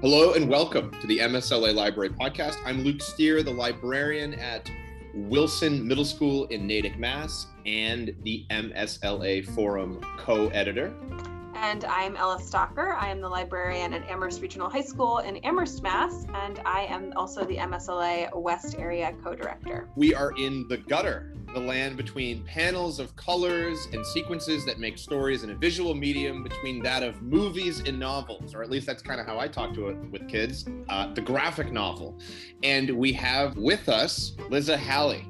Hello and welcome to the MSLA Library Podcast. I'm Luke Steer, the librarian at Wilson Middle School in Natick, Mass, and the MSLA Forum co editor. And I'm Ella Stalker. I am the librarian at Amherst Regional High School in Amherst, Mass. And I am also the MSLA West Area co director. We are in the gutter the land between panels of colors and sequences that make stories in a visual medium between that of movies and novels, or at least that's kind of how I talk to it with kids, uh, the graphic novel. And we have with us Liza Halley.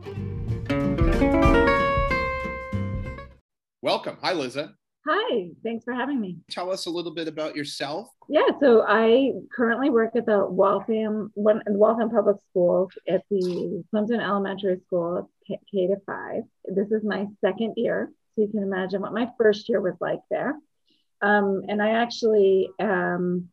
Welcome. Hi, Liza. Hi, thanks for having me. Tell us a little bit about yourself. Yeah, so I currently work at the Waltham, one, Waltham Public School at the Clemson Elementary School, K, K to five. This is my second year, so you can imagine what my first year was like there. Um, and I actually um,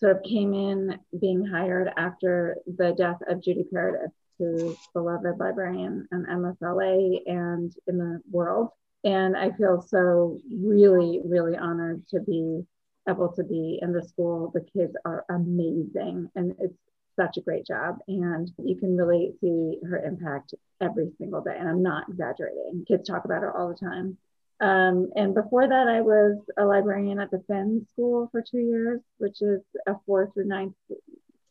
sort of came in being hired after the death of Judy Paradis, who's beloved librarian and MSLA and in the world. And I feel so really, really honored to be able to be in the school. The kids are amazing and it's such a great job. And you can really see her impact every single day. And I'm not exaggerating. Kids talk about her all the time. Um, and before that, I was a librarian at the Fenn School for two years, which is a fourth through ninth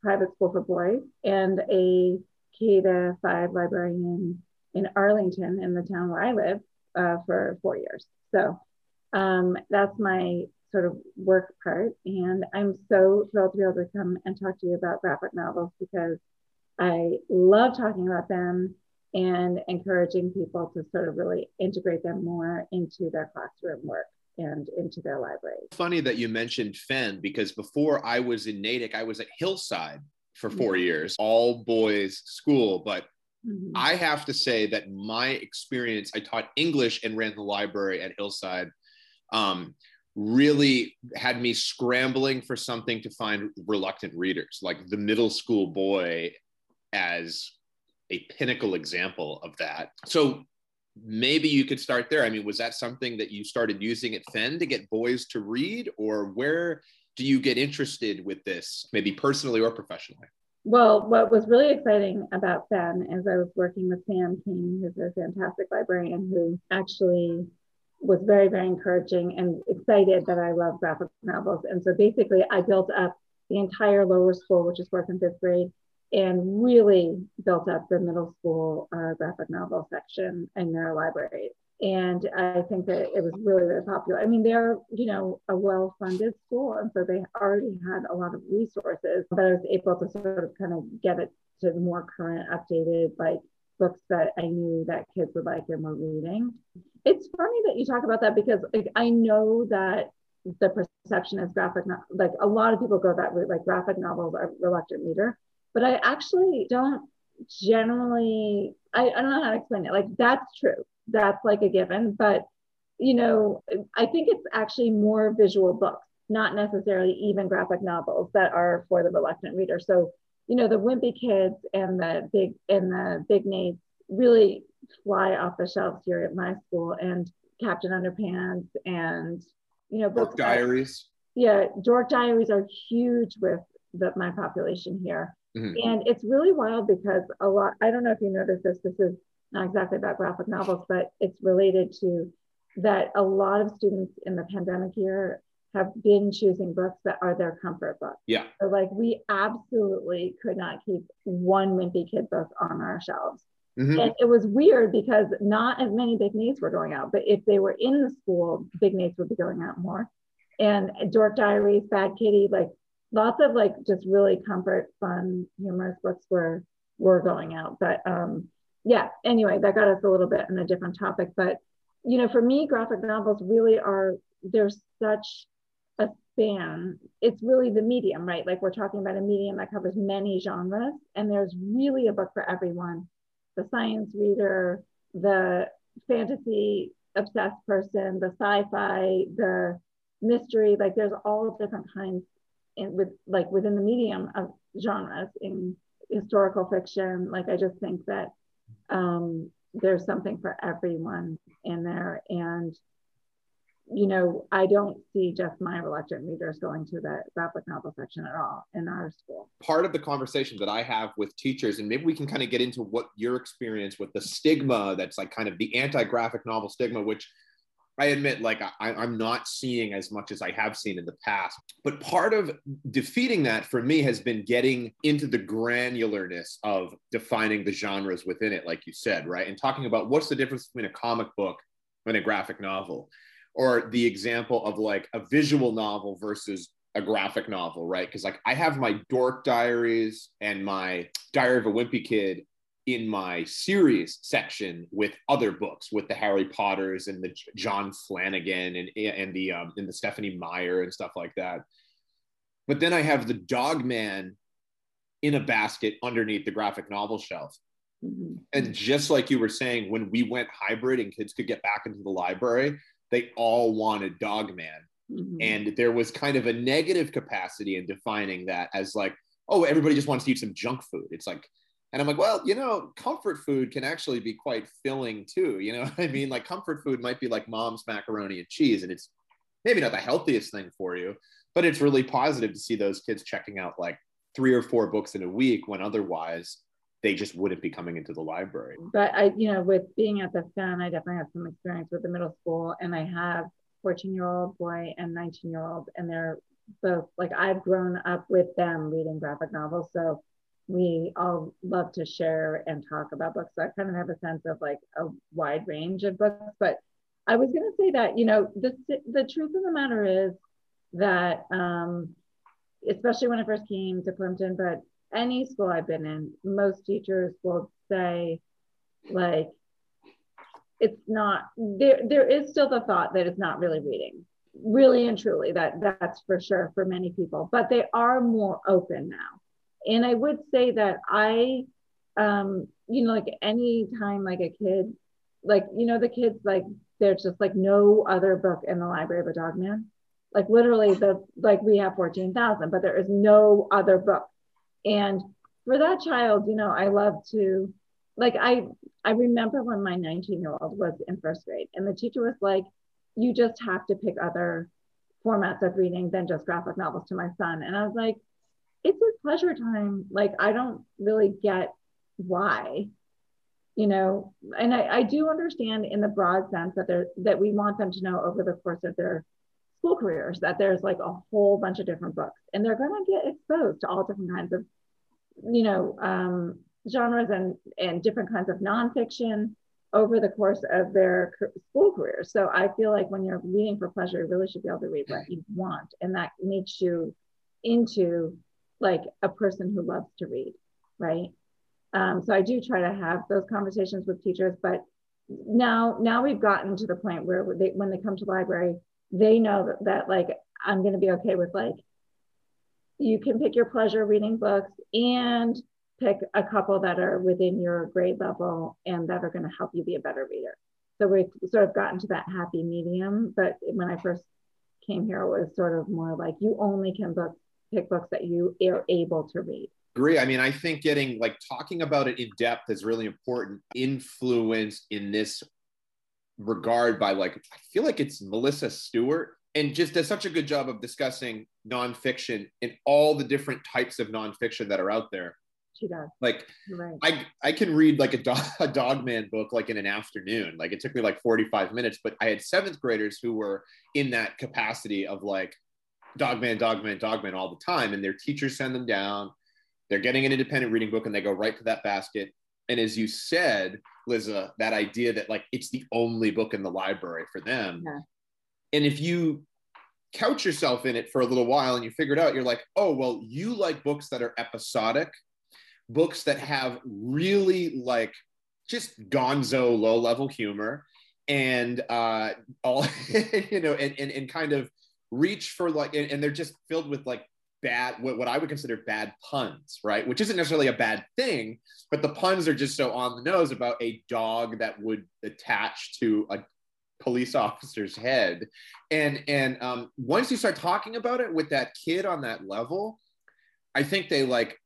private school for boys, and a K to five librarian in Arlington in the town where I live uh, for four years. So um, that's my sort of work part. And I'm so thrilled to be able to come and talk to you about graphic novels because I love talking about them and encouraging people to sort of really integrate them more into their classroom work and into their library. Funny that you mentioned Fenn because before I was in Natick, I was at Hillside for four yeah. years, all boys school. But Mm-hmm. I have to say that my experience, I taught English and ran the library at Hillside, um, really had me scrambling for something to find reluctant readers, like the middle school boy as a pinnacle example of that. So maybe you could start there. I mean, was that something that you started using at Fenn to get boys to read, or where do you get interested with this, maybe personally or professionally? Well, what was really exciting about Fenn is I was working with Sam King, who's a fantastic librarian who actually was very, very encouraging and excited that I love graphic novels. And so basically, I built up the entire lower school, which is fourth and fifth grade, and really built up the middle school uh, graphic novel section in their libraries and I think that it was really, really popular. I mean, they're, you know, a well-funded school, and so they already had a lot of resources, but I was able to sort of kind of get it to the more current, updated, like books that I knew that kids would like and were reading. It's funny that you talk about that because like, I know that the perception is graphic, no- like a lot of people go that way, like graphic novels are reluctant reader, but I actually don't generally, I, I don't know how to explain it. Like that's true that's like a given. But, you know, I think it's actually more visual books, not necessarily even graphic novels that are for the reluctant reader. So, you know, the wimpy kids and the big and the big names really fly off the shelves here at my school and Captain Underpants and you know book diaries. yeah, Dork diaries are huge with the, my population here. Mm-hmm. And it's really wild because a lot, I don't know if you noticed this, this is not exactly about graphic novels, but it's related to that a lot of students in the pandemic year have been choosing books that are their comfort books. Yeah. So like we absolutely could not keep one Wimpy Kid book on our shelves. Mm-hmm. And it was weird because not as many big names were going out, but if they were in the school, big names would be going out more. And Dork Diaries, Bad Kitty, like lots of like just really comfort, fun, humorous books were were going out. But um, yeah, anyway, that got us a little bit on a different topic. But, you know, for me, graphic novels really are, there's such a span. It's really the medium, right? Like we're talking about a medium that covers many genres, and there's really a book for everyone the science reader, the fantasy obsessed person, the sci fi, the mystery. Like there's all different kinds in, with like within the medium of genres in historical fiction. Like I just think that um, there's something for everyone in there. And, you know, I don't see just my reluctant readers going to the graphic novel section at all in our school. Part of the conversation that I have with teachers, and maybe we can kind of get into what your experience with the stigma that's like kind of the anti graphic novel stigma, which I admit, like, I, I'm not seeing as much as I have seen in the past. But part of defeating that for me has been getting into the granularness of defining the genres within it, like you said, right? And talking about what's the difference between a comic book and a graphic novel or the example of like a visual novel versus a graphic novel, right? Because like I have my Dork Diaries and my Diary of a Wimpy Kid in my series section with other books, with the Harry Potters and the John Flanagan and and the um, and the Stephenie Meyer and stuff like that. But then I have the Dog Man in a basket underneath the graphic novel shelf. Mm-hmm. And just like you were saying, when we went hybrid and kids could get back into the library, they all wanted Dogman. Mm-hmm. And there was kind of a negative capacity in defining that as like, oh, everybody just wants to eat some junk food. It's like, and I'm like, well, you know, comfort food can actually be quite filling too. You know I mean? Like comfort food might be like mom's macaroni and cheese, and it's maybe not the healthiest thing for you, but it's really positive to see those kids checking out like three or four books in a week when otherwise they just wouldn't be coming into the library. But I, you know, with being at the Fenn, I definitely have some experience with the middle school, and I have 14 year old boy and 19 year old, and they're both like I've grown up with them reading graphic novels, so we all love to share and talk about books. So I kind of have a sense of like a wide range of books. But I was going to say that you know the the truth of the matter is that um, especially when I first came to Plympton, but any school I've been in, most teachers will say, like, it's not there. There is still the thought that it's not really reading, really and truly. That that's for sure for many people. But they are more open now, and I would say that I, um, you know, like any time like a kid, like you know, the kids like there's just like no other book in the library but Dog Man. Like literally, the like we have fourteen thousand, but there is no other book and for that child, you know, I love to, like, I, I remember when my 19 year old was in first grade and the teacher was like, you just have to pick other formats of reading than just graphic novels to my son. And I was like, it's his pleasure time. Like, I don't really get why, you know, and I, I do understand in the broad sense that there that we want them to know over the course of their school careers that there's like a whole bunch of different books and they're going to get exposed to all different kinds of you know um, genres and and different kinds of nonfiction over the course of their school careers so i feel like when you're reading for pleasure you really should be able to read what you want and that makes you into like a person who loves to read right um, so i do try to have those conversations with teachers but now now we've gotten to the point where they, when they come to library they know that, that like I'm going to be okay with like you can pick your pleasure reading books and pick a couple that are within your grade level and that are going to help you be a better reader. So we've sort of gotten to that happy medium. But when I first came here, it was sort of more like you only can book pick books that you are able to read. Agree. I mean, I think getting like talking about it in depth is really important. Influence in this regard by like I feel like it's Melissa Stewart and just does such a good job of discussing nonfiction and all the different types of nonfiction that are out there. She does. Like right. I I can read like a dog a dog man book like in an afternoon. Like it took me like 45 minutes, but I had seventh graders who were in that capacity of like dogman, dogman, dogman all the time. And their teachers send them down. They're getting an independent reading book and they go right to that basket. And as you said, Liza, that idea that like it's the only book in the library for them. Yeah. And if you couch yourself in it for a little while and you figure it out, you're like, oh, well, you like books that are episodic, books that have really like just gonzo low level humor and uh all you know and, and and kind of reach for like and, and they're just filled with like bad what, what i would consider bad puns right? Which isn't necessarily a bad thing but the puns are just so on the nose about a dog that would attach to a police officer's head. And and um, once you start talking about it with that kid on that level i think they like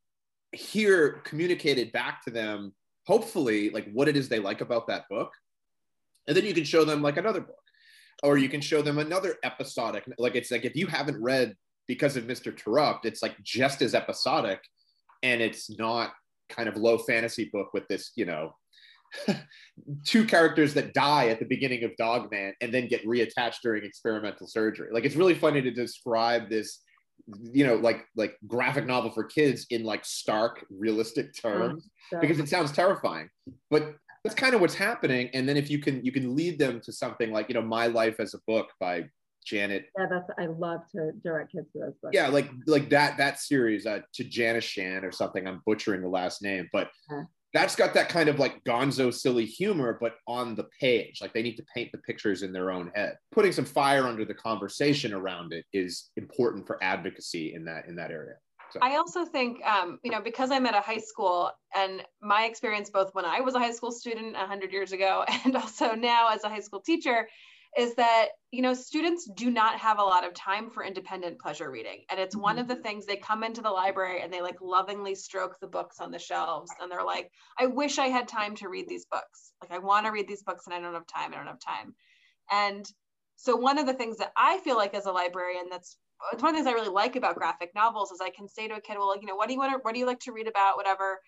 hear communicated back to them hopefully like what it is they like about that book. And then you can show them like another book or you can show them another episodic like it's like if you haven't read because of mr Terupt it's like just as episodic and it's not kind of low fantasy book with this you know two characters that die at the beginning of dogman and then get reattached during experimental surgery. Like it's really funny to describe this you know like like graphic novel for kids in like stark realistic terms oh, because it sounds terrifying. But that's kind of what's happening and then if you can you can lead them to something like you know my life as a book by janet yeah that's i love to direct kids to those books. Yeah like like that that series uh, to janice shan or something i'm butchering the last name but uh-huh. that's got that kind of like gonzo silly humor but on the page like they need to paint the pictures in their own head. Putting some fire under the conversation around it is important for advocacy in that in that area so. I also think, um, you know, because I'm at a high school and my experience, both when I was a high school student 100 years ago and also now as a high school teacher, is that, you know, students do not have a lot of time for independent pleasure reading. And it's one of the mm-hmm. things they come into the library and they like lovingly stroke the books on the shelves. And they're like, I wish I had time to read these books. Like, I want to read these books and I don't have time. I don't have time. And so one of the things that I feel like as a librarian that's it's one of the things I really like about graphic novels is I can say to a kid, well, you know, what do you want to, what do you like to read about, whatever.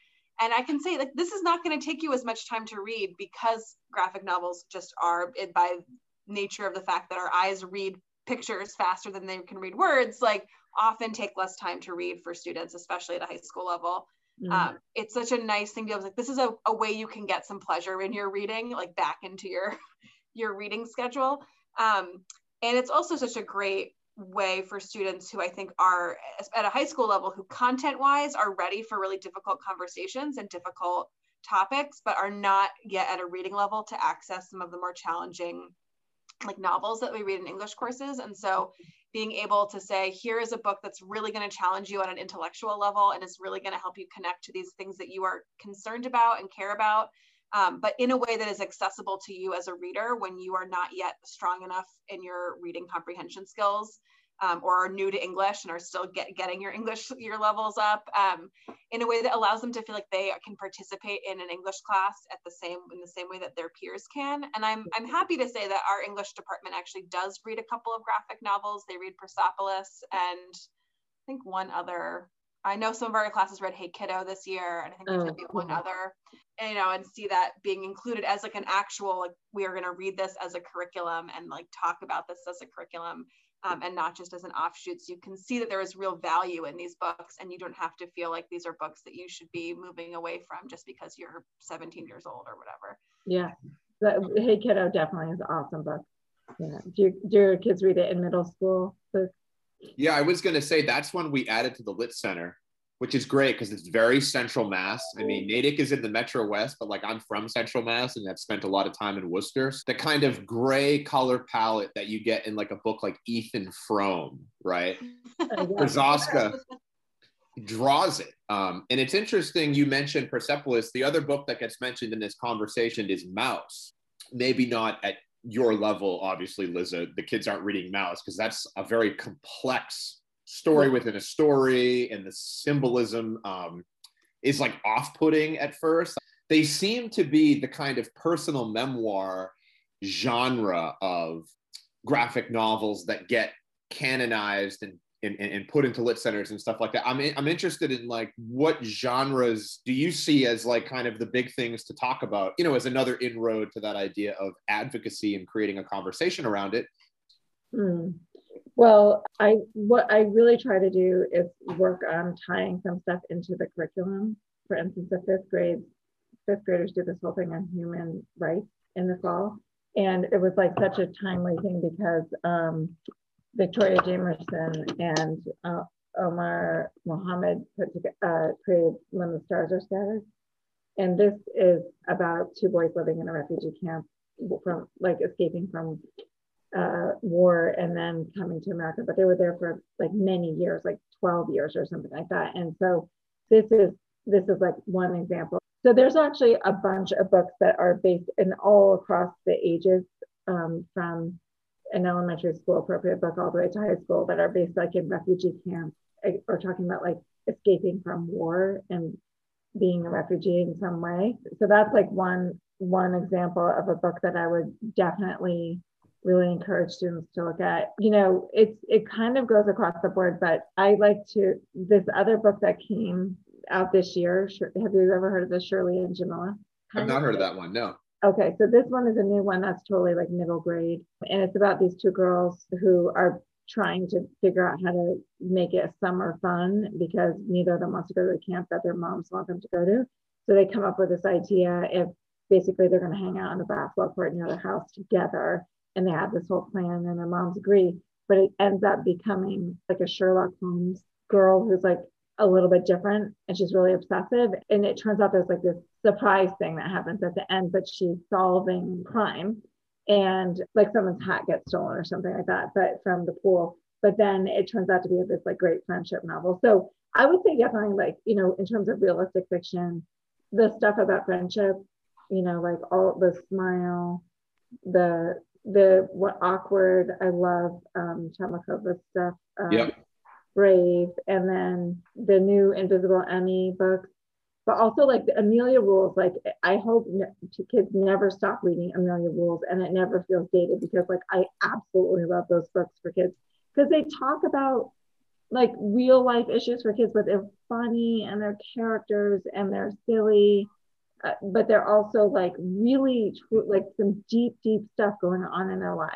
And I can say like, this is not going to take you as much time to read because graphic novels just are it, by nature of the fact that our eyes read pictures faster than they can read words, like often take less time to read for students, especially at a high school level. Mm-hmm. Um, it's such a nice thing to be able to, like, this is a, a way you can get some pleasure in your reading, like back into your, your reading schedule. Um, and it's also such a great way for students who I think are at a high school level who content wise are ready for really difficult conversations and difficult topics, but are not yet at a reading level to access some of the more challenging like novels that we read in English courses. And so being able to say, here is a book that's really going to challenge you on an intellectual level and is really going to help you connect to these things that you are concerned about and care about um, but in a way that is accessible to you as a reader when you are not yet strong enough in your reading comprehension skills um, or are new to English and are still get, getting your English your levels up um, in a way that allows them to feel like they can participate in an English class at the same in the same way that their peers can. And I'm I'm happy to say that our English department actually does read a couple of graphic novels. They read Persepolis and I think one other I know some of our classes read Hey Kiddo this year, and I think there's oh, be one other, and, you know, and see that being included as like an actual like we are going to read this as a curriculum and like talk about this as a curriculum, um, and not just as an offshoot. So you can see that there is real value in these books, and you don't have to feel like these are books that you should be moving away from just because you're 17 years old or whatever. Yeah, the, Hey Kiddo definitely is an awesome book. Yeah, do, you, do your kids read it in middle school? So yeah, I was going to say that's when we added to the Lit Center, which is great because it's very Central Mass. I mean, Natick is in the Metro West, but like I'm from Central Mass and I've spent a lot of time in Worcester. The kind of gray color palette that you get in like a book like Ethan Frome, right? Krosoczka draws it. Um, and it's interesting you mentioned Persepolis. The other book that gets mentioned in this conversation is Maus. Maybe not at your level, obviously, Liza, the kids aren't reading Maus because that's a very complex story within a story, and the symbolism um, is like off-putting at first. They seem to be the kind of personal memoir genre of graphic novels that get canonized and and, and, put into lit centers and stuff like that. I'm, I'm interested in like what genres do you see as like kind of the big things to talk about, you know, as another inroad to that idea of advocacy and creating a conversation around it. Hmm. Well, I what I really try to do is work on tying some stuff into the curriculum. For instance, the fifth grade fifth graders did this whole thing on human rights in the fall, and it was like such a timely thing because um, Victoria Jamieson and uh, Omar Mohamed put together, uh, created When the Stars Are Scattered. And this is about two boys living in a refugee camp from like escaping from uh, war and then coming to America. But they were there for like many years, like 12 years or something like that. And so this is this is like one example. So there's actually a bunch of books that are based in all across the ages um, from an elementary school appropriate book all the way to high school that are based like in refugee camps eh, or talking about like escaping from war and being a refugee in some way. So that's like one one example of a book that I would definitely really encourage students to look at. You know, it's it kind of goes across the board, but I like to this other book that came out this year. Have you ever heard of this, Shirley and Jamila? I've not heard of that one. No. Okay, so this one is a new one that's totally like middle grade, and it's about these two girls who are trying to figure out how to make it summer fun because neither of them wants to go to the camp that their moms want them to go to. So they come up with this idea if basically they're going to hang out on the basketball court near their house together, and they have this whole plan, and their moms agree. But it ends up becoming like a Sherlock Holmes girl who's like a little bit different and she's really obsessive. And it turns out there's like this surprise thing that happens at the end, but she's solving crime and like someone's hat gets stolen or something like that, but from the pool. But then it turns out to be this like great friendship novel. So I would say definitely like, you know, in terms of realistic fiction, the stuff about friendship, you know, like all the smile, the the what awkward. I love um Chmakova's stuff. Um. Brave, and then the new Invisible Emmie books. But also like the Amelia Rules, like I hope ne- kids never stop reading Amelia Rules and it never feels dated because like I absolutely love those books for kids because they talk about like real life issues for kids, but they're funny and they're characters and they're silly, uh, but they're also like really tr- like some deep, deep stuff going on in their life,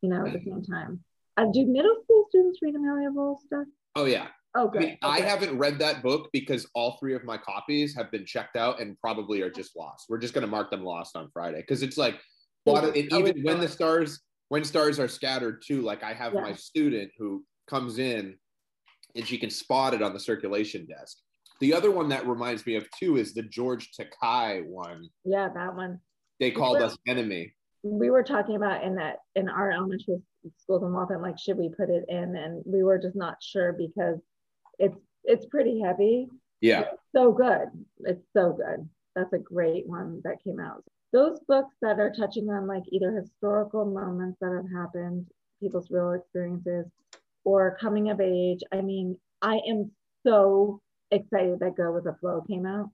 you know, at the same time. Uh, do middle school students read Amelia Rules stuff? Oh yeah. Oh, good. I, mean, I haven't read that book because all three of my copies have been checked out and probably are just lost. We're just going to mark them lost on Friday because it's like, and even when the stars when stars are scattered too. Like I have yeah. my student who comes in and she can spot it on the circulation desk. The other one that reminds me of too is the George Takei one. Yeah, that one. They called us enemy. We were talking about in that in our elementary schools in Waltham, like should we put it in? And we were just not sure because it's it's pretty heavy. Yeah. It's so good. It's so good. That's a great one that came out. Those books that are touching on like either historical moments that have happened, people's real experiences, or coming of age. I mean, I am so excited that Go with the Flow came out.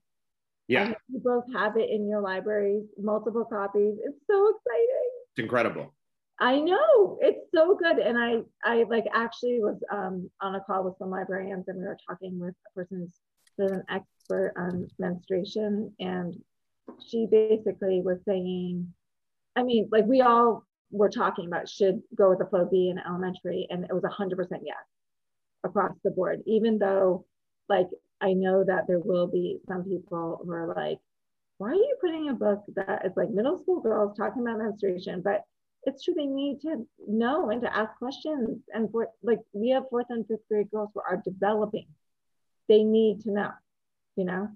Yeah. You both have it in your libraries, multiple copies. It's so exciting. It's incredible. I know it's so good. And I, I like actually was um, on a call with some librarians and we were talking with a person who's an expert on menstruation. And she basically was saying, I mean, like we all were talking about should go with the flow be in elementary. And it was 100% yes across the board, even though like I know that there will be some people who are like, why are you putting a book that is like middle school girls talking about menstruation? But it's true they need to know and to ask questions. And for like we have fourth and fifth grade girls who are developing. They need to know you know?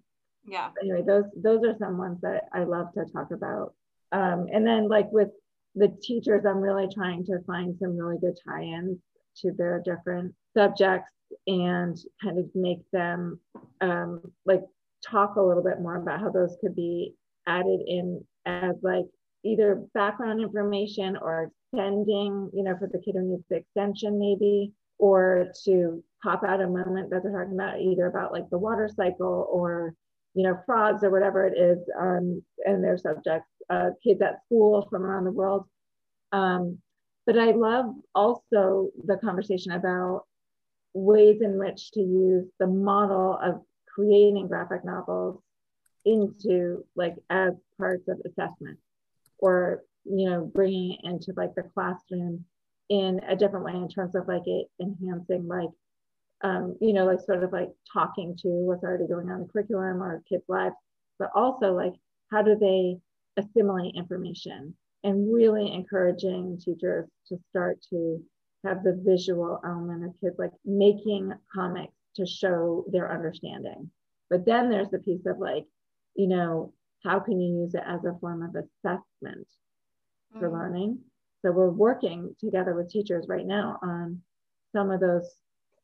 Yeah. Anyway those those are some ones that i love to talk about. Um, and then like with the teachers i'm really trying to find some really good tie-ins to their different subjects and kind of make them um, like talk a little bit more about how those could be added in as like either background information or extending, you know, for the kid who needs the extension maybe, or to pop out a moment that they're talking about either about like the water cycle or, you know, frogs or whatever it is um, and their subjects, uh, kids at school from around the world. Um, but I love also the conversation about ways in which to use the model of creating graphic novels into like as parts of assessment or you know bringing it into like the classroom in a different way in terms of like it enhancing like um, you know like sort of like talking to what's already going on in the curriculum or kids lives but also like how do they assimilate information? And really encouraging teachers to start to have the visual element of kids like making comics to show their understanding. But then there's the piece of like you know how can you use it as a form of assessment for mm-hmm. learning? So we're working together with teachers right now on some of those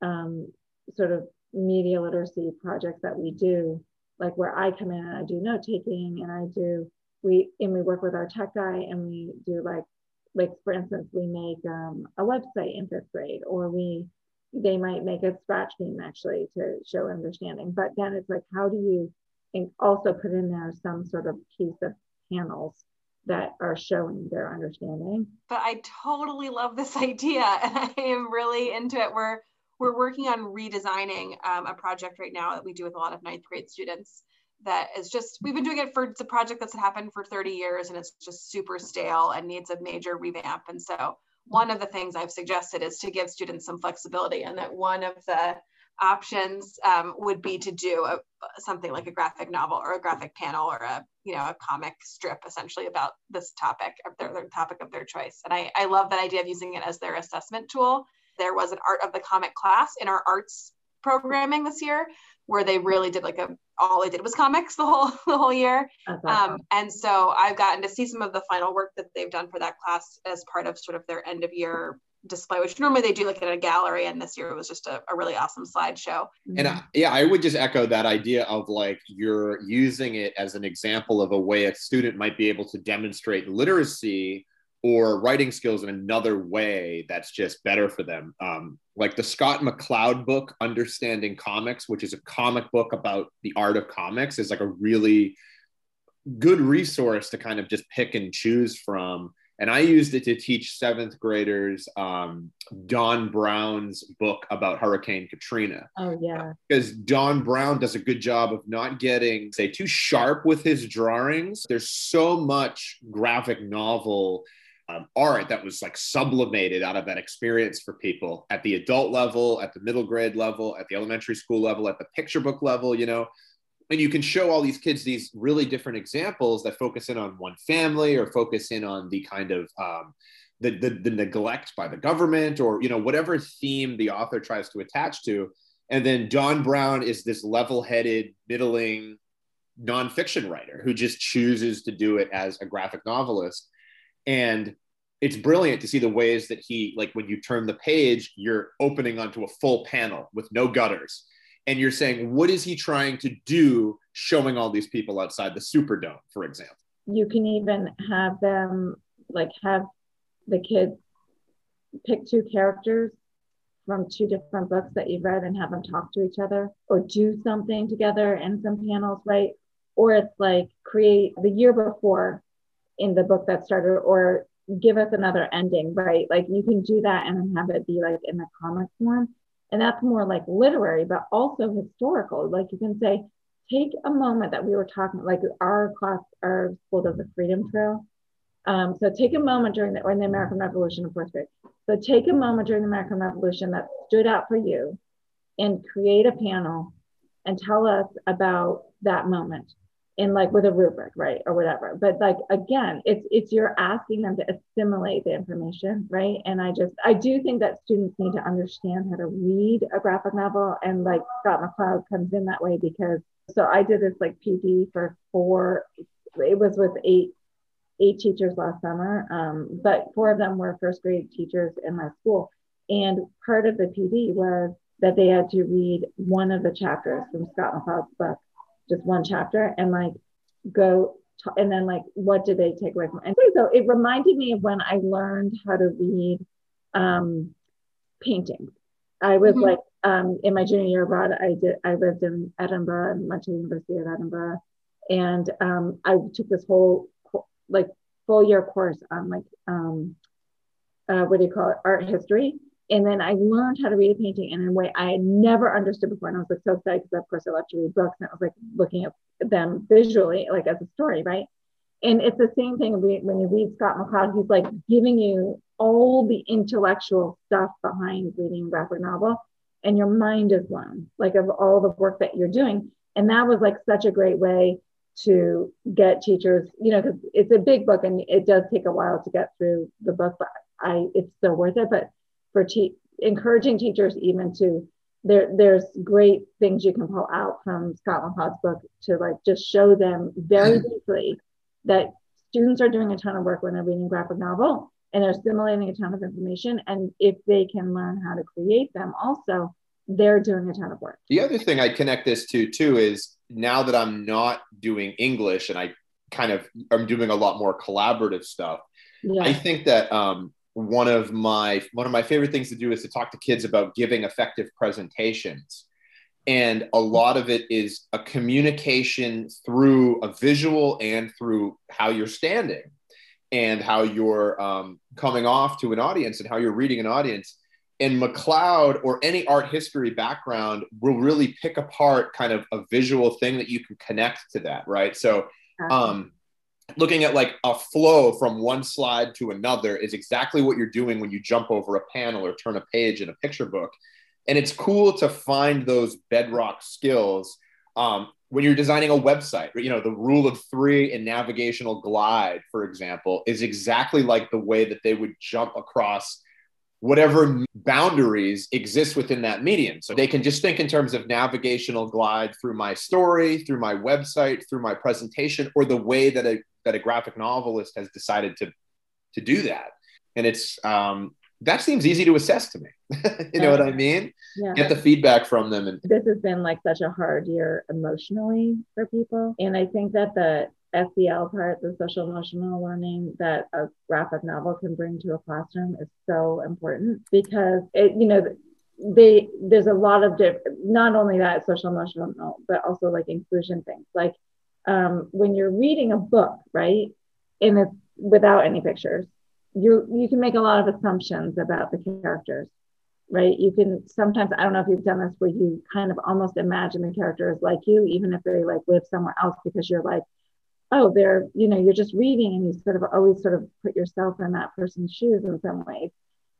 um, sort of media literacy projects that we do, like where I come in and I do note taking and I do we and we work with our tech guy and we do like like for instance we make um, a website in fifth grade or we they might make a scratch game actually to show understanding but then it's like how do you and also put in there some sort of piece of panels that are showing their understanding. But I totally love this idea and I am really into it. We're we're working on redesigning um, a project right now that we do with a lot of ninth grade students that is just we've been doing it for it's a project that's happened for 30 years and it's just super stale and needs a major revamp and so one of the things i've suggested is to give students some flexibility and that one of the options um, would be to do a, something like a graphic novel or a graphic panel or a you know a comic strip essentially about this topic of their, their topic of their choice. And I, I love that idea of using it as their assessment tool. There was an art of the comic class in our arts programming this year where they really did like a all they did was comics the whole the whole year. Awesome. um, and so i've gotten to see some of the final work that they've done for that class as part of sort of their end of year display which normally they do like at a gallery and this year it was just a, a really awesome slideshow and I, yeah i would just echo that idea of like you're using it as an example of a way a student might be able to demonstrate literacy or writing skills in another way that's just better for them. Um, like the Scott McCloud book, Understanding Comics, which is a comic book about the art of comics, is like a really good resource to kind of just pick and choose from. And I used it to teach seventh graders um, Don Brown's book about Hurricane Katrina. Oh, yeah. Because Don Brown does a good job of not getting, say, too sharp with his drawings. There's so much graphic novel um, art that was like sublimated out of that experience for people at the adult level, at the middle grade level, at the elementary school level, at the picture book level, you know. And you can show all these kids these really different examples that focus in on one family or focus in on the kind of um, the, the, the neglect by the government or you know whatever theme the author tries to attach to. And then Don Brown is this level-headed, middling nonfiction writer who just chooses to do it as a graphic novelist and it's brilliant to see the ways that he like when you turn the page you're opening onto a full panel with no gutters and you're saying what is he trying to do showing all these people outside the superdome for example you can even have them like have the kids pick two characters from two different books that you've read and have them talk to each other or do something together in some panels right or it's like create the year before in the book that started or give us another ending, right? Like you can do that and have it be like in the comic form. And that's more like literary, but also historical. Like you can say, take a moment that we were talking, like our class, our school does the Freedom Trail. Um, so take a moment during the, or in the American Revolution of fourth grade. So take a moment during the American Revolution that stood out for you and create a panel and tell us about that moment in like with a rubric right or whatever. But like again it's it's you're asking them to assimilate the information right? And i just i do think that students need to understand how to read a graphic novel and like scott mccloud comes in that way because so i did this like pd for four it was with eight eight teachers last summer um, but four of them were first grade teachers in my school. And part of the pd was that they had to read one of the chapters from scott mccloud's book just one chapter and like go to, and then like what did they take away from it? and so it reminded me of when i learned how to read um paintings i was mm-hmm. like um in my junior year abroad i did i lived in edinburgh and went to the university of edinburgh and um i took this whole like full year course on like um uh, what do you call it art history and then I learned how to read a painting in a way I had never understood before. And I was like so excited because, of course, I love to read books. And I was like looking at them visually, like as a story, right? And it's the same thing when you read Scott McCloud. He's like giving you all the intellectual stuff behind reading a graphic novel, and your mind is blown, like of all the work that you're doing. And that was like such a great way to get teachers, you know, because it's a big book and it does take a while to get through the book, but I it's still worth it. But for te- encouraging teachers even to there there's great things you can pull out from Scott McCloud's book to like just show them very deeply that students are doing a ton of work when they're reading graphic novel and they're assimilating a ton of information. And if they can learn how to create them also they're doing a ton of work. The other thing i connect this to too is now that i'm not doing english and i kind of i'm doing a lot more collaborative stuff yeah. i think that um, one of my one of my favorite things to do is to talk to kids about giving effective presentations. And a lot of it is a communication through a visual and through how you're standing and how you're um, coming off to an audience and how you're reading an audience. And McCloud or any art history background will really pick apart kind of a visual thing that you can connect to that, right? So, um, looking at like a flow from one slide to another is exactly what you're doing when you jump over a panel or turn a page in a picture book. And it's cool to find those bedrock skills um, when you're designing a website. You know, the rule of three in navigational glide, for example, is exactly like the way that they would jump across whatever boundaries exist within that medium. So they can just think in terms of navigational glide through my story, through my website, through my presentation, or the way that a that a graphic novelist has decided to to do that. And it's um, that seems easy to assess to me. you know what I mean? Yeah. Get the feedback from them. And this has been like such a hard year emotionally for people. And I think that the SEL part, the social emotional learning that a graphic novel can bring to a classroom is so important because it, you know, they there's a lot of different not only that social emotional but also like inclusion things like um, when you're reading a book right and it's without any pictures you you can make a lot of assumptions about the characters right you can sometimes i don't know if you've done this where you kind of almost imagine the characters like you even if they like live somewhere else because you're like oh, they're, you know, you're just reading and you sort of always sort of put yourself in that person's shoes in some ways.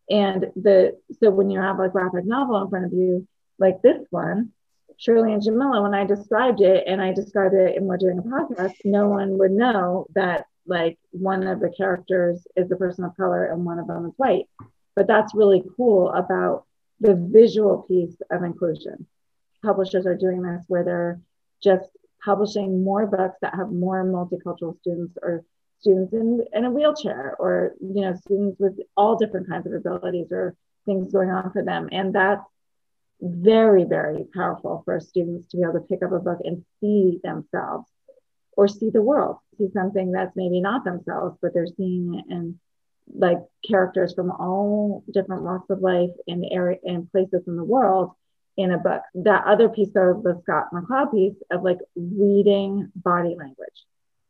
And the so when you have a graphic novel in front of you, like this one, Shirley and Jamila, when I described it and I described it and we're doing a podcast, no one would know that like one of the characters is a person of color and one of them is white. But that's really cool about the visual piece of inclusion. Publishers are doing this where they're just publishing more books that have more multicultural students or students in, in a wheelchair or you know students with all different kinds of abilities or things going on for them and that's very very powerful for students to be able to pick up a book and see themselves or see the world see something that's maybe not themselves but they're seeing it in like characters from all different walks of life in area and places in the world in a book. That other piece of the Scott McCloud piece of like reading body language,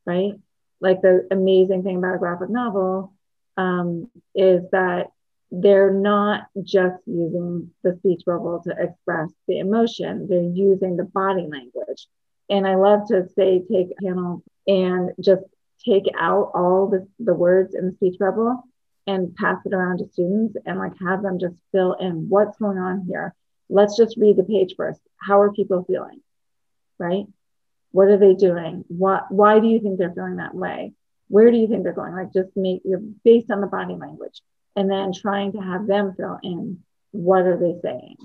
right? Like the amazing thing about a graphic novel um, is that they're not just using the speech bubble to express the emotion, they're using the body language. And I love to say, take a panel and just take out all the, the words in the speech bubble and pass it around to students and like have them just fill in what's going on here let's just read the page first. How are people feeling? Right? What are they doing? What, why do you think they're feeling that way? Where do you think they're going? Like just make you're based on the body language and then trying to have them fill in what are they saying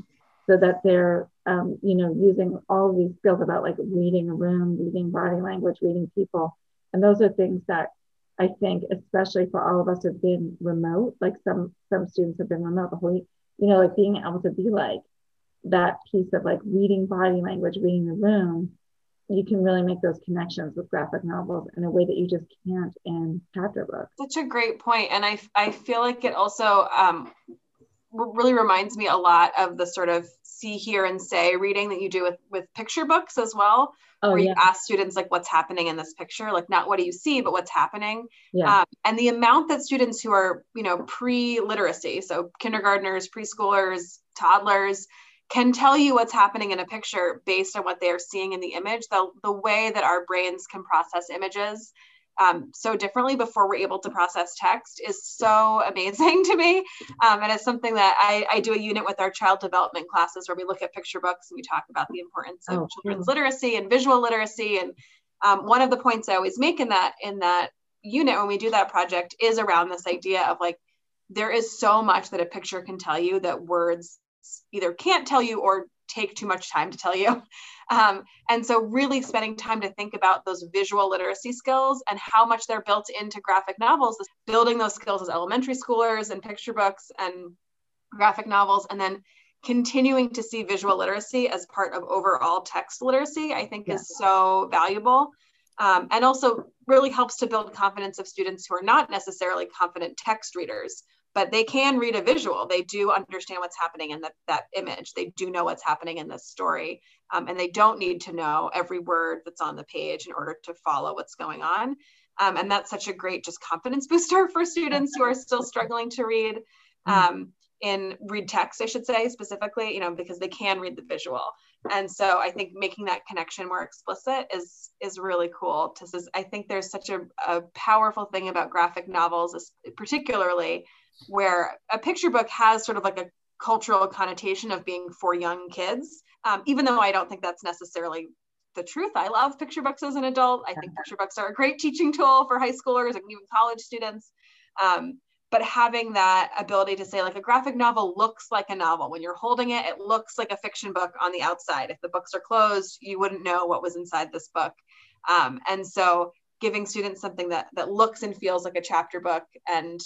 so that they're um, you know using all these skills about like reading a room reading body language reading people. And those are things that i think especially for all of us who've been remote like some some students have been remote the whole you know like being able to be like that piece of like reading body language, reading the room, you can really make those connections with graphic novels in a way that you just can't in chapter books. Such a great point, and I I feel like it also um, really reminds me a lot of the sort of see, hear, and say reading that you do with with picture books as well. Oh, where yeah. you ask students like what's happening in this picture like not what do you see but what's happening yeah. Um, and the amount that students who are you know pre-literacy so kindergartners preschoolers toddlers can tell you what's happening in a picture based on what they are seeing in the image. The, the way that our brains can process images um, so differently before we're able to process text is so amazing to me. Um, and it's something that I, I, do a unit with our child development classes where we look at picture books and we talk about the importance of oh, children's cool. literacy and visual literacy. And um, one of the points I always make in that in that unit when we do that project is around this idea of like there is so much that a picture can tell you that words either can't tell you or take too much time to tell you. Um, and so, really spending time to think about those visual literacy skills and how much they're built into graphic novels, building those skills as elementary schoolers and picture books and graphic novels, and then continuing to see visual literacy as part of overall text literacy, I think yeah. is so valuable. Um, and also really helps to build confidence of students who are not necessarily confident text readers but they can read a visual. They do understand what's happening in the, that image. They do know what's happening in this story. Um, and they don't need to know every word that's on the page in order to follow what's going on. Um, and that's such a great just confidence booster for students who are still struggling to read. Mm-hmm. Um, in read text, I should say specifically, you know, because they can read the visual. And so I think making that connection more explicit is is really cool. To I think there's such a, a powerful thing about graphic novels, particularly where a picture book has sort of like a cultural connotation of being for young kids. Um, even though I don't think that's necessarily the truth. I love picture books as an adult. I think picture books are a great teaching tool for high schoolers and even college students. Um, but having that ability to say like a graphic novel looks like a novel when you're holding it it looks like a fiction book on the outside if the books are closed you wouldn't know what was inside this book um, and so giving students something that that looks and feels like a chapter book and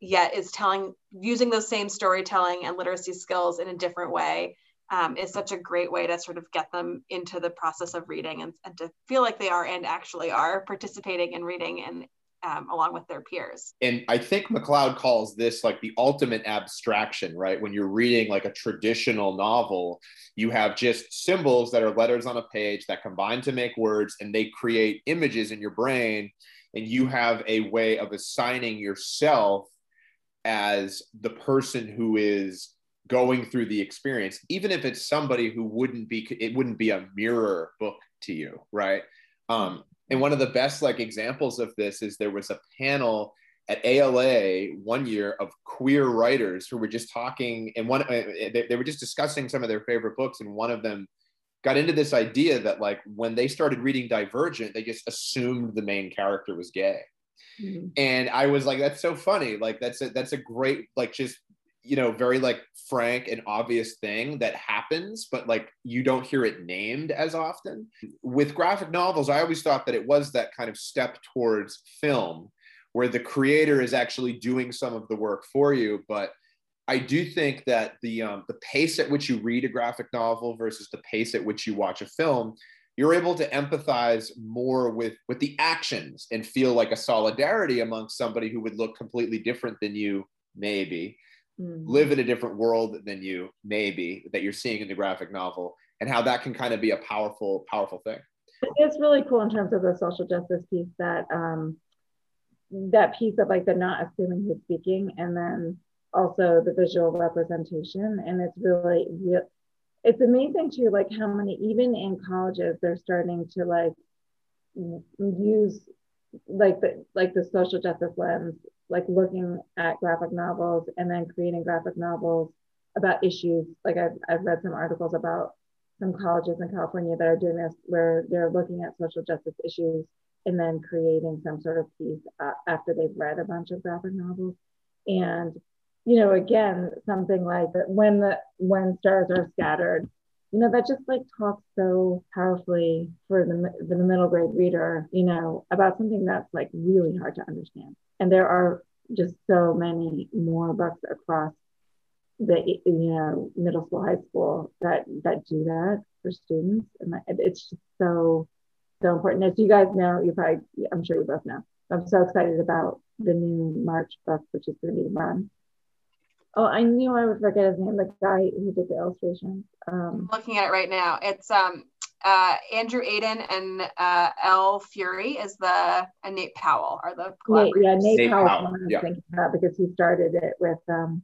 yet is telling using those same storytelling and literacy skills in a different way um, is such a great way to sort of get them into the process of reading and, and to feel like they are and actually are participating in reading and um, along with their peers. And I think McCloud calls this like the ultimate abstraction, right? When you're reading like a traditional novel, you have just symbols that are letters on a page that combine to make words and they create images in your brain. And you have a way of assigning yourself as the person who is going through the experience, even if it's somebody who wouldn't be, it wouldn't be a mirror book to you, right? Um, and one of the best like examples of this is there was a panel at ALA one year of queer writers who were just talking and one uh, they, they were just discussing some of their favorite books and one of them got into this idea that like when they started reading Divergent they just assumed the main character was gay. Mm-hmm. And I was like that's so funny like that's a that's a great like just you know very like frank and obvious thing that happens but like you don't hear it named as often with graphic novels i always thought that it was that kind of step towards film where the creator is actually doing some of the work for you but i do think that the um, the pace at which you read a graphic novel versus the pace at which you watch a film you're able to empathize more with with the actions and feel like a solidarity amongst somebody who would look completely different than you maybe. Mm. live in a different world than you maybe that you're seeing in the graphic novel and how that can kind of be a powerful powerful thing. It's really cool in terms of the social justice piece that um that piece of like the not assuming who's speaking and then also the visual representation. And it's really real it's amazing too like how many even in colleges they're starting to like use like the like the social justice lens like looking at graphic novels and then creating graphic novels about issues. Like I've, I've read some articles about some colleges in California that are doing this, where they're looking at social justice issues and then creating some sort of piece uh, after they've read a bunch of graphic novels. And you know, again, something like that when the when stars are scattered, you know, that just like talks so powerfully for the, the middle grade reader, you know, about something that's like really hard to understand. And there are just so many more books across the you know middle school high school that that do that for students. And it's just so so important. As you guys know you probably i'm sure you both know i'm so excited about the new march book which is going to be run oh i knew i would forget his name the guy who did the illustrations um, I'm looking at it right now it's um uh, Andrew Aydin and uh, L. Fury is the and Nate Powell are the Nate, yeah Nate, Nate Powell, Powell. Yeah. thinking about because he started it with um,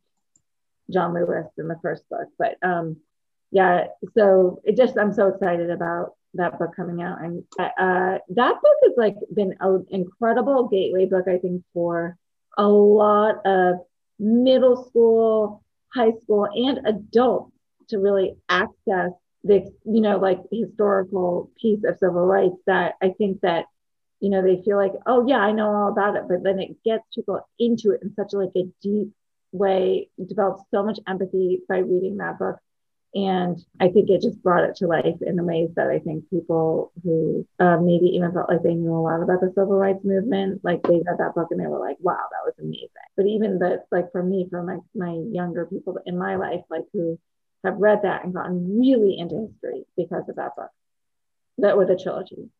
John Lewis in the first book but um, yeah so it just I'm so excited about that book coming out and uh, that book has like been an incredible gateway book I think for a lot of middle school high school and adults to really access the you know like historical piece of civil rights that I think that you know they feel like oh yeah I know all about it. But then it gets people into it in such like a deep way develops so much empathy by reading that book and I think it just brought it to life in the ways that I think people who uh, maybe even felt like they knew a lot about the civil rights movement, like they read that book and they were like, wow, that was amazing. But even the, like for me, for my, my younger people in my life, like who have read that and gotten really into history because of that book, that with a trilogy.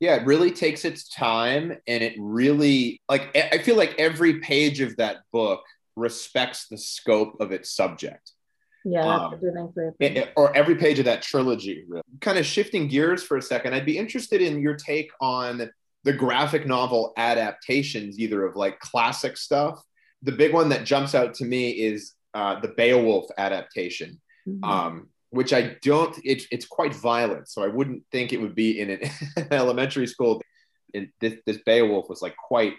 Yeah, it really takes its time, and it really like I feel like every page of that book respects the scope of its subject. Yeah, um, or every page of that trilogy. Really. Kind of shifting gears for a second, I'd be interested in your take on the graphic novel adaptations, either of like classic stuff. The big one that jumps out to me is uh, the Beowulf adaptation, mm-hmm. um, which I don't. It, it's quite violent, so I wouldn't think it would be in an elementary school. And this, this Beowulf was like quite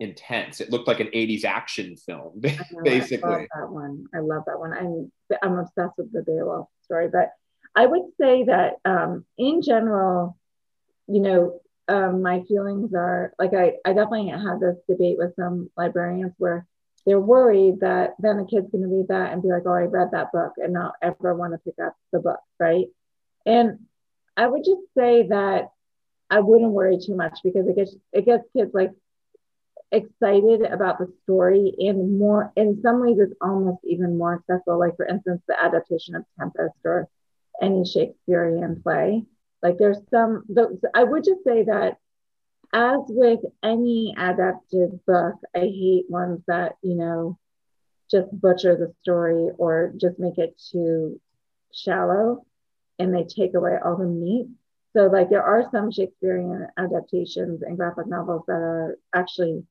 intense. It looked like an 80s action film, basically. I love that one. I love that one. I'm I'm obsessed with the Beowulf story, but I would say that um, in general, you know, um, my feelings are like I, I definitely had this debate with some librarians where they're worried that then the kid's going to read that and be like, oh, I read that book and not ever want to pick up the book, right? And I would just say that I wouldn't worry too much because it gets it gets kids like excited about the story and more in some ways it's almost even more accessible. Like for instance, the adaptation of Tempest or any Shakespearean play. Like there's some, I would just say that as with any adapted book, I hate ones that, you know, just butcher the story or just make it too shallow and they take away all the meat. So, like, there are some Shakespearean adaptations and graphic novels that are actually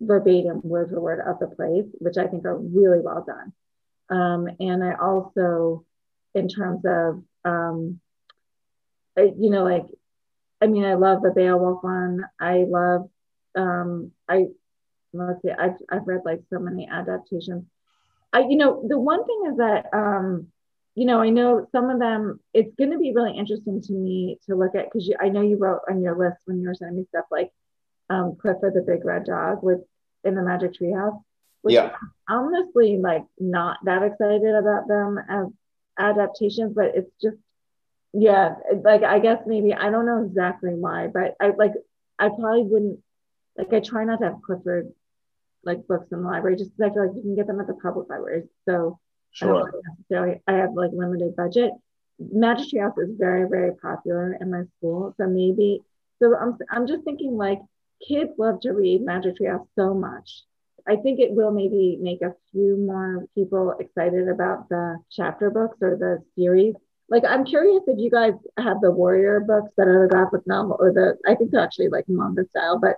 verbatim, word for word of the plays, which I think are really well done. Um, and I also in terms of um, you know like i mean i love the beowulf one i love um i let's see I've, I've read like so many adaptations i you know the one thing is that um you know i know some of them it's going to be really interesting to me to look at because i know you wrote on your list when you were sending me stuff like um clifford the big red dog with in the magic Tree treehouse yeah honestly like not that excited about them as adaptations, but it's just yeah, like I guess maybe I don't know exactly why, but I like I probably wouldn't like I try not to have Clifford like books in the library just because I feel like you can get them at the public libraries. So sure. I necessarily I have like limited budget. Magic Tree House is very, very popular in my school. So maybe so I'm I'm just thinking like kids love to read Magic Tree House so much I think it will maybe make a few more people excited about the chapter books or the series. Like, I'm curious if you guys have the Warrior books that are the graphic novel or the, I think they're actually like manga style, but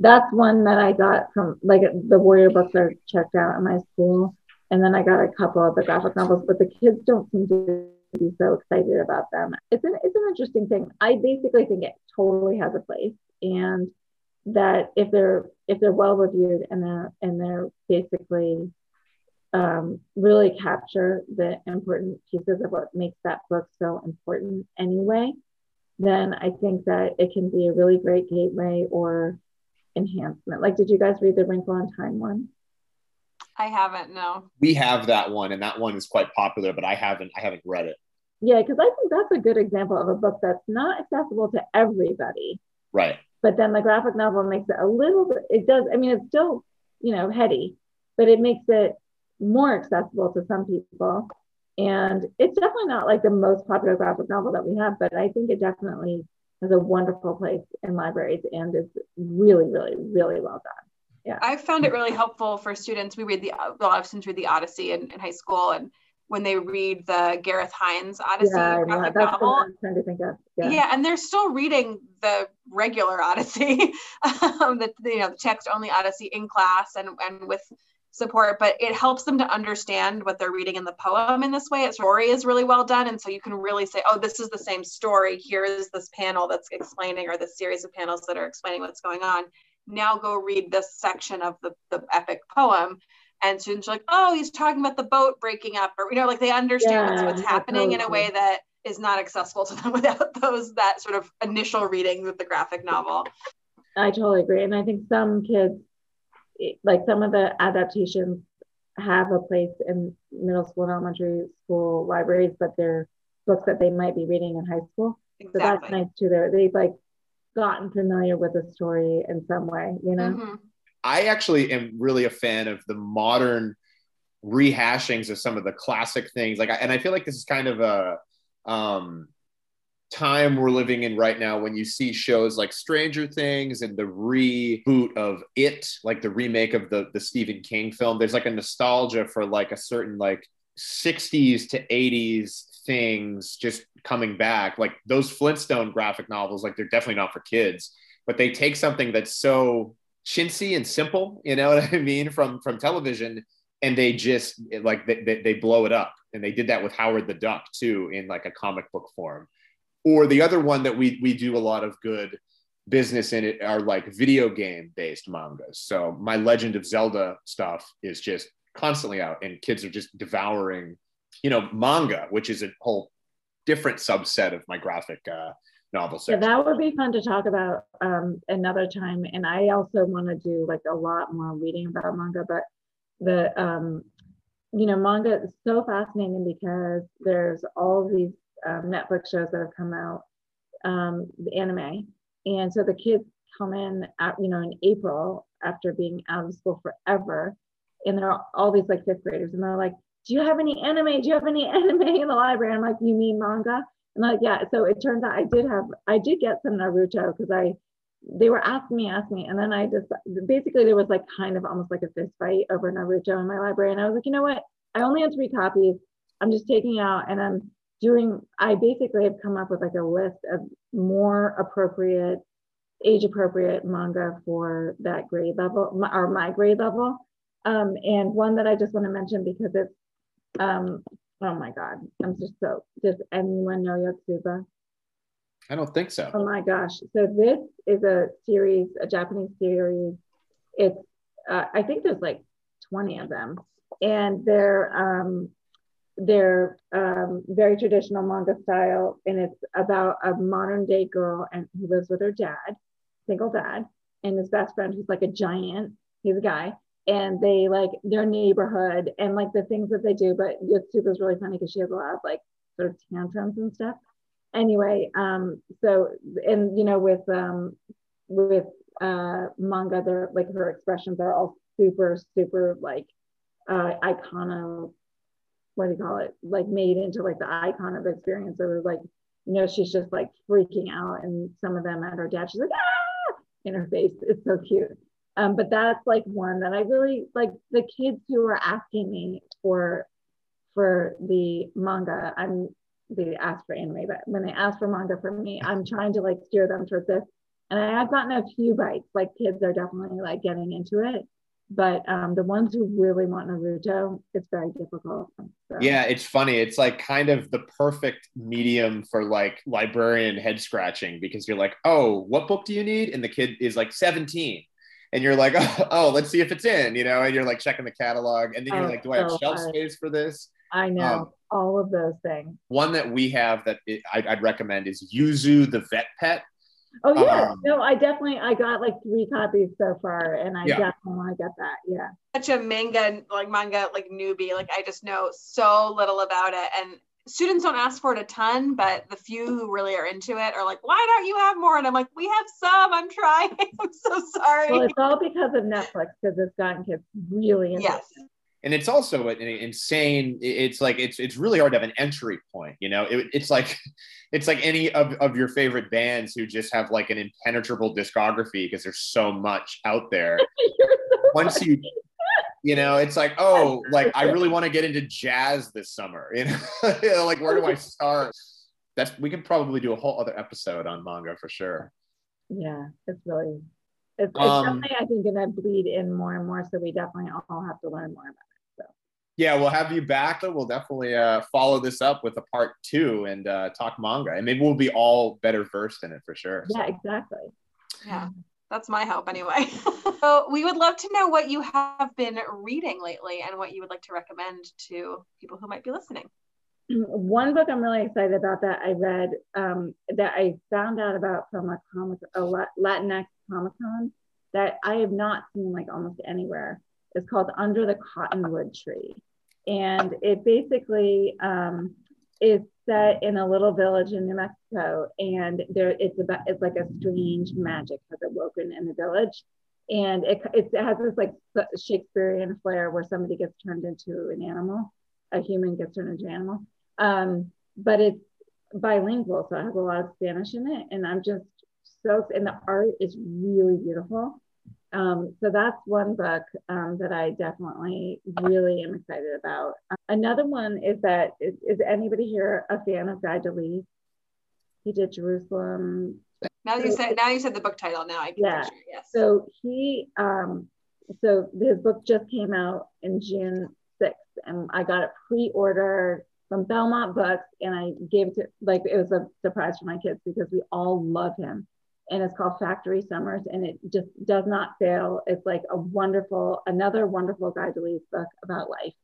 that's one that I got from like the Warrior books are checked out at my school. And then I got a couple of the graphic novels, but the kids don't seem to be so excited about them. It's an, it's an interesting thing. I basically think it totally has a place. And that if they're if they're well reviewed and they're and they're basically um, really capture the important pieces of what makes that book so important anyway, then I think that it can be a really great gateway or enhancement. Like, did you guys read the Wrinkle in Time one? I haven't. No. We have that one, and that one is quite popular, but I haven't. I haven't read it. Yeah, because I think that's a good example of a book that's not accessible to everybody. Right but then the graphic novel makes it a little bit it does i mean it's still you know heady but it makes it more accessible to some people. And it's definitely not like the most popular graphic novel that we have but i think it definitely has a wonderful place in libraries and is really really really well done. Yeah. I found it really helpful for students. We read the lot of students read the odyssey in, in high school and when they read the Gareth Hinds Odyssey yeah, graphic yeah, novel. Yeah. yeah. and they're still reading the regular Odyssey, um, the you know the text only Odyssey in class and and with support, but it helps them to understand what they're reading in the poem in this way. Its story is really well done, and so you can really say, oh, this is the same story. Here is this panel that's explaining, or this series of panels that are explaining what's going on. Now go read this section of the, the epic poem and students are like, oh, he's talking about the boat breaking up, or you know, like they understand yeah, what's, happening in a way that is not accessible to them without those that sort of initial reading with the graphic novel. I totally agree, and I think some kids, like some of the adaptations, have a place in middle school and elementary school libraries, but they're books that they might be reading in high school. Exactly. So that's nice too. They're, they've like gotten familiar with the story in some way, you know. Mm-hmm. I actually am really a fan of the modern rehashings of some of the classic things. Like, and I feel like this is kind of a um, time we're living in right now when you see shows like Stranger Things and the reboot of It, like the remake of the the Stephen King film. There's like a nostalgia for like a certain like 60s to 80s things just coming back. Like those Flintstone graphic novels, like they're definitely not for kids but they take something that's so chintzy and simple, you know what I mean, from from television, and they just like they, they blow it up. And they did that with Howard the Duck too, in like a comic book form. Or the other one that we we do a lot of good business in it are like video game based mangas. So my Legend of Zelda stuff is just constantly out, and kids are just devouring, you know, manga, which is a whole different subset of my graphic uh, novel section. Yeah, that would be fun to talk about um, another time. And I also want to do like a lot more reading about manga, but the um, you know manga is so fascinating because there's all these um, Netflix shows that have come out, um, the anime, and so the kids come in at you know in April after being out of school forever, and they're all these like fifth graders, and they're like, "Do you have any anime? Do you have any anime in the library?" I'm like, "You mean manga?" And like, yeah. So it turns out I did have, I did get some Naruto because I they were asking me, asking me, and then I just basically there was like kind of almost like a fist fight over Naruto in my library, and I was like, you know what? I only had three copies. I'm just taking out, and I'm doing. I basically have come up with like a list of more appropriate, age appropriate manga for that grade level or my grade level. Um, and one that I just want to mention because it's, um, oh my God, I'm just so. Does anyone know Yotsuba? I don't think so. Oh my gosh. So this is a series, a Japanese series. It's, uh, I think there's like 20 of them. And they're, um, they're um, very traditional manga style. And it's about a modern day girl and who lives with her dad, single dad, and his best friend who's like a giant. He's a guy. And they like their neighborhood and like the things that they do. But Yotsuba is really funny because she has a lot of like sort of tantrums and stuff. Anyway, um, so and you know with um, with uh, manga, they're like her expressions are all super super like uh, icon what do you call it? Like made into like the icon of experience or like you know she's just like freaking out and some of them at her dad she's like ah! in her face. It's so cute um, but that's like one that I really like the kids who are asking me for for the manga I'm they ask for anime, but when they ask for manga for me, I'm trying to like steer them towards this. And I have gotten a few bites, like kids are definitely like getting into it. But um, the ones who really want Naruto, it's very difficult. So. Yeah, it's funny. It's like kind of the perfect medium for like librarian head scratching because you're like, oh, what book do you need? And the kid is like 17 and you're like, oh, oh, let's see if it's in, you know, and you're like checking the catalog, and then you're oh, like, do I have so shelf space for this? I know um, all of those things. One that we have that it, I'd, I'd, recommend is Yuzu the Vet Pet. Oh yeah, um, no, I definitely I got like three copies so far, and I yeah. definitely want to get that. Yeah, such a manga like manga like newbie. Like I just know so little about it, and students don't ask for it a ton, but the few who really are into it are like, why don't you have more? And I'm like, we have some. I'm trying. I'm so sorry. Well, it's all because of Netflix because it's gotten kids really into yes. it and it's also an insane it's like it's it's really hard to have an entry point you know it, it's like it's like any of, of your favorite bands who just have like an impenetrable discography because there's so much out there once you you know it's like oh like i really want to get into jazz this summer you know like where do i start that's we could probably do a whole other episode on manga for sure yeah it's really it's, it's um, definitely i think gonna bleed in more and more so we definitely all have to learn more about it So yeah, we'll have you back. We'll definitely uh, follow this up with a part two and uh, talk manga, and maybe we'll be all better versed in it for sure. Yeah, so. exactly. Yeah, that's my hope anyway. so we would love to know what you have been reading lately and what you would like to recommend to people who might be listening. One book I'm really excited about that I read um, that I found out about from a comic, a Latinx Comic Con that I have not seen like almost anywhere is called Under the Cottonwood Tree. And it basically um, is set in a little village in New Mexico. And there it's about it's like a strange magic has awoken in the village. And it, it has this like Shakespearean flair where somebody gets turned into an animal, a human gets turned into an animal. Um, but it's bilingual, so it has a lot of Spanish in it. And I'm just so, and the art is really beautiful. Um, so that's one book um, that I definitely really am excited about. Another one is that is, is, anybody here a fan of Guy Delisle? He did Jerusalem. Now you said now you said the book title. Now I can yeah. picture. Yes. So he um so his book just came out in June 6th and I got it pre-ordered from Belmont Books and I gave it to like it was a surprise for my kids because we all love him. And it's called Factory Summers and it just does not fail. It's like a wonderful, another wonderful Guy Delisle book about life.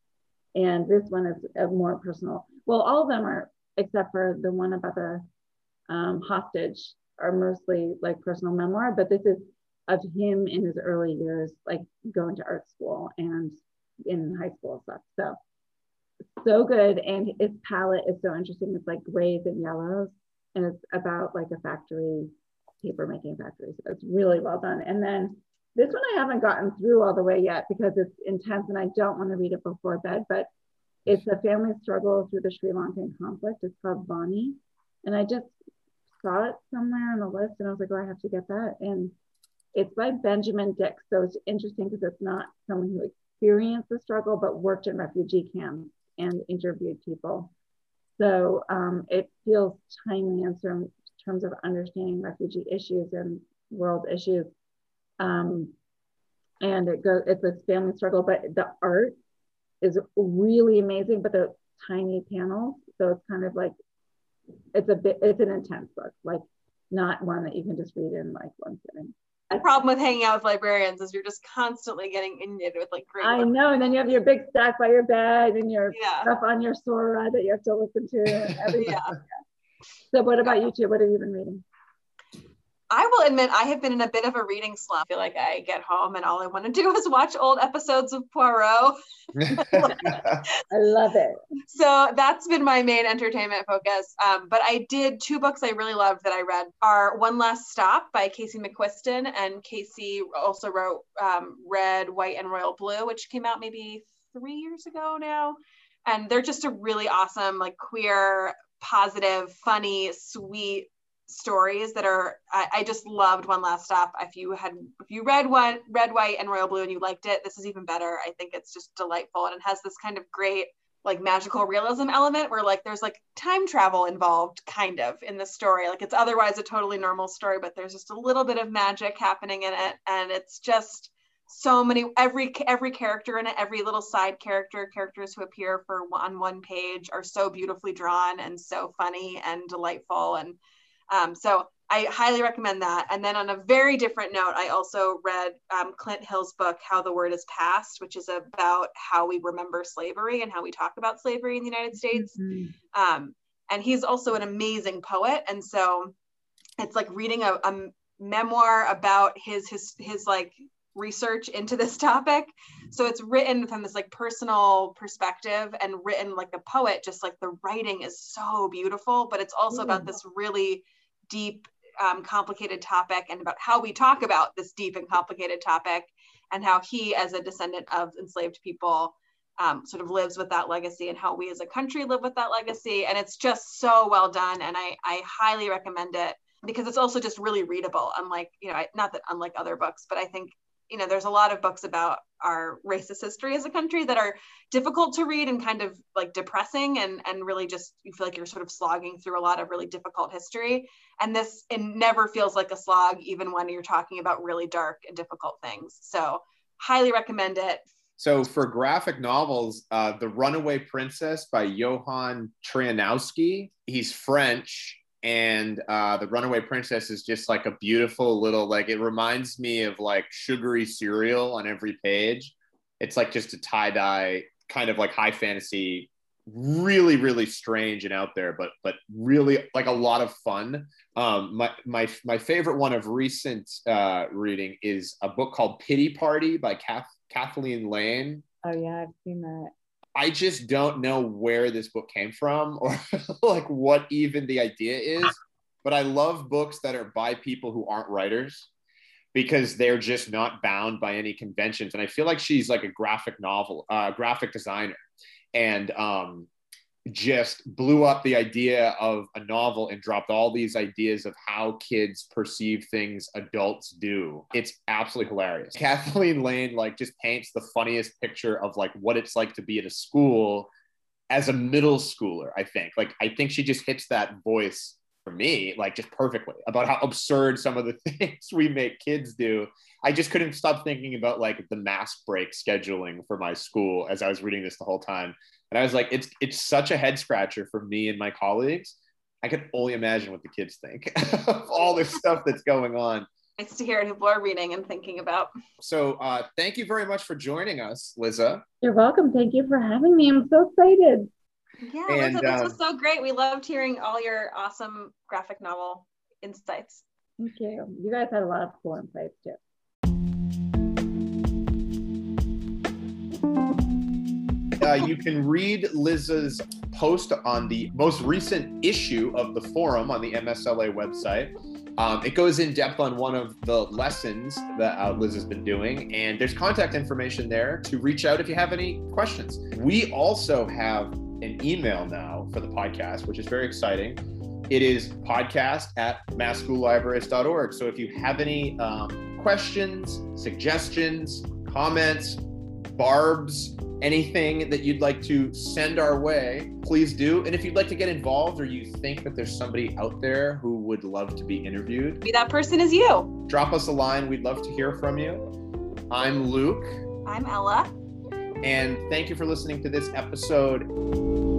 And this one is a more personal. Well, all of them are, except for the one about the um, hostage are mostly like personal memoir, but this is of him in his early years, like going to art school and in high school stuff. So so good. And his palette is so interesting. It's like grays and yellows. And it's about like a factory, paper making factory. So it's really well done. And then this one I haven't gotten through all the way yet because it's intense and I don't want to read it before bed, but it's a family struggle through the Sri Lankan conflict. It's called Vanni. And I just saw it somewhere on the list and I was like, oh, I have to get that. And it's by Benjamin Dix. So it's interesting because it's not someone who experienced the struggle, but worked in refugee camps and interviewed people. So um, it feels timely in terms of understanding refugee issues and world issues. Um, and it goes, it's a family struggle, but the art is really amazing, but the tiny panels. So it's kind of like it's a bit it's an intense book like not one that you can just read in like one sitting the problem with hanging out with librarians is you're just constantly getting inundated with like great I books. know, and then you have your big stack by your bed and your yeah. stuff on your Sora that you have to listen to. yeah. So, what about you two? What have you been reading? I will admit I have been in a bit of a reading slump. I feel like I get home and all I want to do is watch old episodes of Poirot. I love it. So that's been my main entertainment focus. Um, but I did two books I really loved that I read are One Last Stop by Casey McQuiston. And Casey also wrote um, Red, White, and Royal Blue, which came out maybe three years ago now. And they're just a really awesome, like queer, positive, funny, sweet stories that are I, I, just loved one last stop. If you had if you read one red white and royal blue and you liked it this is even better. I think it's just delightful and it has this kind of great like magical realism element where like there's like time travel involved kind of in the story. Like it's otherwise a totally normal story but there's just a little bit of magic happening in it and it's just so many every every character in it every little side character characters who appear for on one page are so beautifully drawn and so funny and delightful and um, so I highly recommend that. And then on a very different note, I also read um, Clint Hill's book, How the Word is Passed, which is about how we remember slavery and how we talk about slavery in the United States. Mm-hmm. Um, and he's also an amazing poet. And so it's like reading a, a memoir about his, his, his like research into this topic. So it's written from this like personal perspective and written like a poet, just like the writing is so beautiful, but it's also mm. about this really deep, um, complicated topic and about how we talk about this deep and complicated topic and how he, as a descendant of enslaved people, um, sort of lives with that legacy and how we as a country live with that legacy. And it's just so well done. And I, I highly recommend it because it's also just really readable, unlike, you know, not that unlike other books, but I think you know there's a lot of books about our racist history as a country that are difficult to read and kind of like depressing and and really just you feel like you're sort of slogging through a lot of really difficult history. And this it never feels like a slog even when you're talking about really dark and difficult things. So highly recommend it. So for graphic novels uh, the runaway princess by Johan Troïanowski he's french and uh, the runaway princess is just like a beautiful little like it reminds me of like sugary cereal on every page. It's like just a tie-dye kind of like high fantasy really really strange and out there but but really like a lot of fun. Um my my my favorite one of recent uh reading is a book called pity party by Kath, kathleen lane. Oh yeah i've seen that I just don't know where this book came from or like what even the idea is. But I love books that are by people who aren't writers because they're just not bound by any conventions. And I feel like she's like a graphic novel, uh, graphic designer. And um, just blew up the idea of a novel and dropped all these ideas of how kids perceive things adults do. It's absolutely hilarious. Kathleen Lane like just paints the funniest picture of like what it's like to be at a school as a middle schooler, I think. Like I think she just hits that voice for me, like just perfectly about how absurd some of the things we make kids do. I just couldn't stop thinking about like the mass break scheduling for my school as I was reading this the whole time. And I was like, it's it's such a head scratcher for me and my colleagues. I can only imagine what the kids think of all this stuff that's going on. Nice to hear people are reading and thinking about. So, uh, thank you very much for joining us, Liza. You're welcome. Thank you for having me. I'm so excited. Yeah, and, Liza, this um, was so great. We loved hearing all your awesome graphic novel insights. Thank you. You guys had a lot of cool insights too. Uh, you can read Liz's post on the most recent issue of the forum on the MSLA website. Um, it goes in depth on one of the lessons that uh, Liz has been doing, and there's contact information there to reach out if you have any questions. We also have an email now for the podcast, which is very exciting. It is podcast at massschoollibraries.org. So if you have any um, questions, suggestions, comments, barbs, anything that you'd like to send our way, please do. And if you'd like to get involved or you think that there's somebody out there who would love to be interviewed, maybe that person is you. Drop us a line. We'd love to hear from you. I'm Luke. I'm Ella. And thank you for listening to this episode.